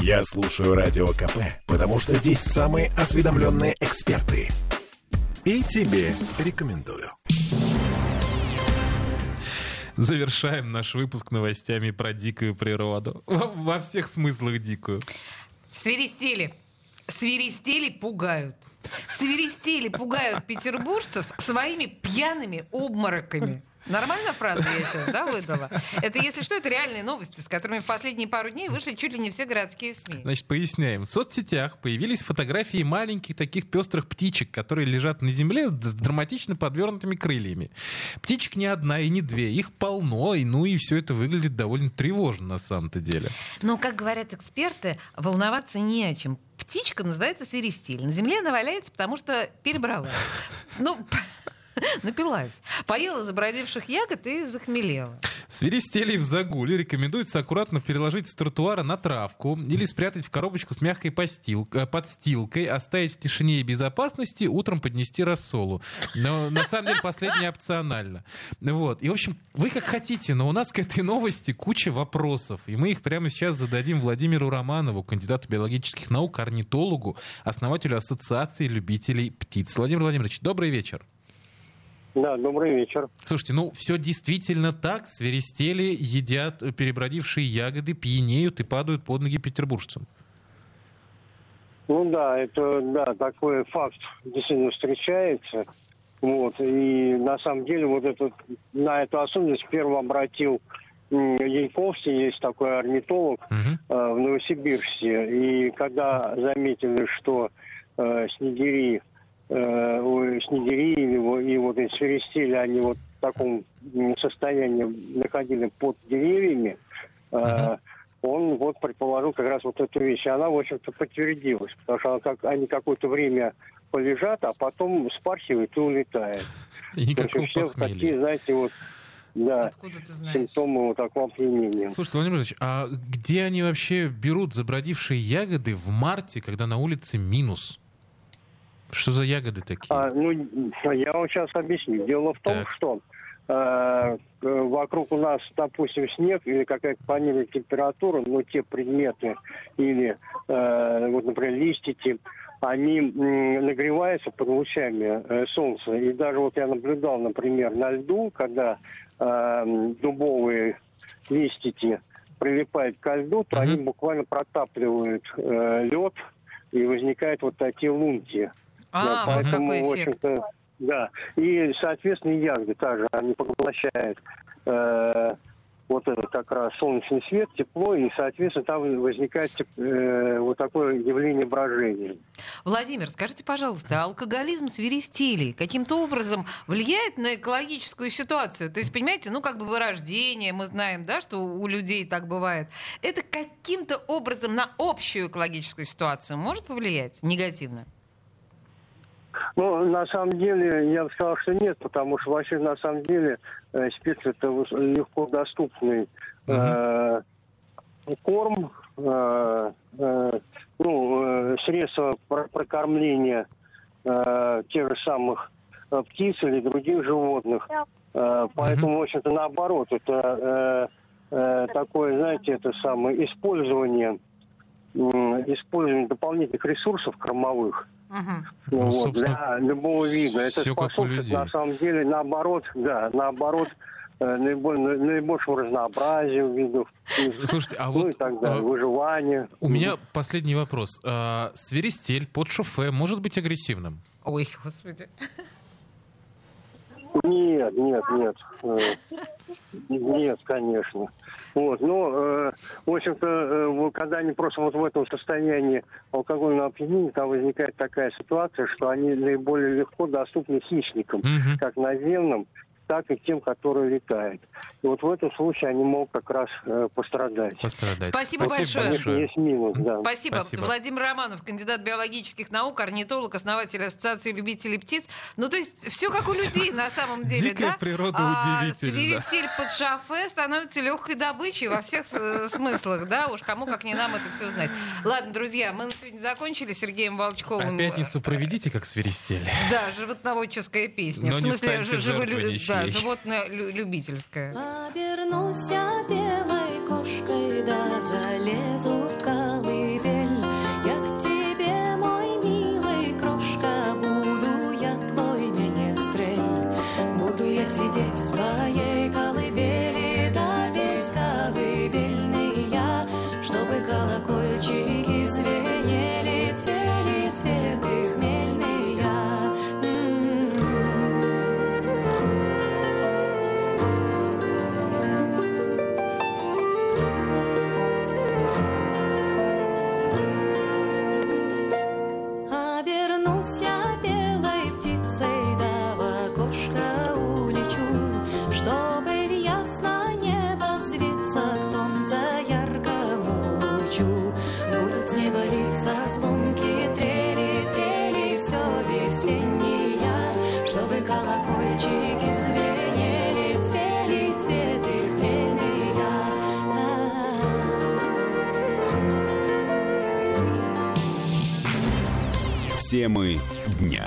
Я слушаю Радио КП, потому что здесь самые осведомленные эксперты. И тебе рекомендую. Завершаем наш выпуск новостями про дикую природу. Во, во всех смыслах дикую. Свиристели. Свиристели пугают. Свиристели пугают петербуржцев своими пьяными обмороками. Нормальная фраза я сейчас, да, выдала? Это, если что, это реальные новости, с которыми в последние пару дней вышли чуть ли не все городские СМИ. Значит, поясняем. В соцсетях появились фотографии маленьких таких пестрых птичек, которые лежат на земле с драматично подвернутыми крыльями. Птичек не одна и не две, их полно, и ну и все это выглядит довольно тревожно на самом-то деле. Но, как говорят эксперты, волноваться не о чем. Птичка называется свиристель. На земле она валяется, потому что перебрала. Ну, напилась. Поела забродивших ягод и захмелела. Свиристелей в загуле рекомендуется аккуратно переложить с тротуара на травку или спрятать в коробочку с мягкой постил, э, подстилкой, оставить в тишине и безопасности, утром поднести рассолу. Но на самом деле последнее опционально. Вот. И, в общем, вы как хотите, но у нас к этой новости куча вопросов. И мы их прямо сейчас зададим Владимиру Романову, кандидату биологических наук, орнитологу, основателю Ассоциации любителей птиц. Владимир Владимирович, добрый вечер. Да, добрый вечер. Слушайте, ну все действительно так. Свиристели едят перебродившие ягоды, пьянеют и падают под ноги петербуржцам. Ну да, это да, такой факт действительно встречается. Вот. И на самом деле вот этот, на эту особенность первым обратил Яньковский, есть такой орнитолог uh-huh. э, в Новосибирске. И когда заметили, что э, снегири э, снегири и, и вот эти свиристели, они вот в таком состоянии находили под деревьями, э, uh-huh. он вот предположил как раз вот эту вещь. И она, в общем-то, подтвердилась, потому что она, как, они какое-то время полежат, а потом спархивают и улетают. И никакого все похмелья. такие, знаете, вот да, Откуда ты знаешь? симптомы вот такого опьянения. Слушайте, Владимир Владимирович, а где они вообще берут забродившие ягоды в марте, когда на улице минус? Что за ягоды такие? А, ну, я вам сейчас объясню. Дело в том, Так. что э, э, вокруг у нас, допустим, снег или какая-то пониженная температура, но те предметы или, э, вот, например, листики, они м, нагреваются под лучами э, солнца. И даже вот я наблюдал, например, на льду, когда э, дубовые листики прилипают к льду, то Мгм. они буквально протапливают э, лед, и возникают вот такие лунки. А, Да, вот поэтому, такой эффект. Да. И, соответственно, и ягоды также, они поглощают э, вот этот как раз солнечный свет, тепло, и, соответственно, там возникает э, вот такое явление брожения. Владимир, скажите, пожалуйста, алкоголизм свиристелей каким-то образом влияет на экологическую ситуацию? То есть, понимаете, ну как бы вырождение, мы знаем, да, что у людей так бывает. Это каким-то образом на общую экологическую ситуацию может повлиять негативно? Ну, на самом деле, я бы сказал, что нет, потому что вообще, на самом деле, э, спирт это легко доступный. Э, корм, э, э, ну, э, средства про- прокормления э, тех же самых э, птиц или других животных. Э, поэтому, в общем-то, наоборот, это э, э, такое, знаете, это самое использование, использование дополнительных ресурсов кормовых. Мгм. Ну, Ну, вот, для любого вида. Это способствует, на самом деле, наоборот, да, наоборот, э, наиболь- наибольшему разнообразию видов, Слушайте, а ну вот и так далее, э, выживание. у меня последний вопрос. А, Свиристель под шофе может быть агрессивным? Ой, господи. Нет, нет, нет. Э, Нет, конечно. Вот, но, э, в общем-то, э, когда они просто вот в этом состоянии алкогольного опьянения, там возникает такая ситуация, что они наиболее легко доступны хищникам, Мгм. как наземным, так и тем, которые летают. И вот в этом случае они могут как раз э, пострадать. Пострадать. Спасибо большое. Конечно, есть минус, да. Спасибо. Спасибо. Владимир Романов, кандидат биологических наук, орнитолог, основатель Ассоциации любителей птиц. Ну, то есть все как у людей на самом деле, Дикая да? природа а, удивительна. Свиристель под шафе становится легкой добычей во всех э, смыслах, да? Уж кому как не нам это все знать. Ладно, друзья, мы на сегодня закончили с Сергеем Волчковым. А пятницу проведите как свиристель. Да, животноводческая песня. Но в не смысле, живо- жертвой да, животное лю- любительское. Обернусь белой кошкой, да залезу в колыбель. не болит трели, трели, все весеннее, чтобы колокольчики звенели, цвели цветы пельмия. А -а -а. Темы дня.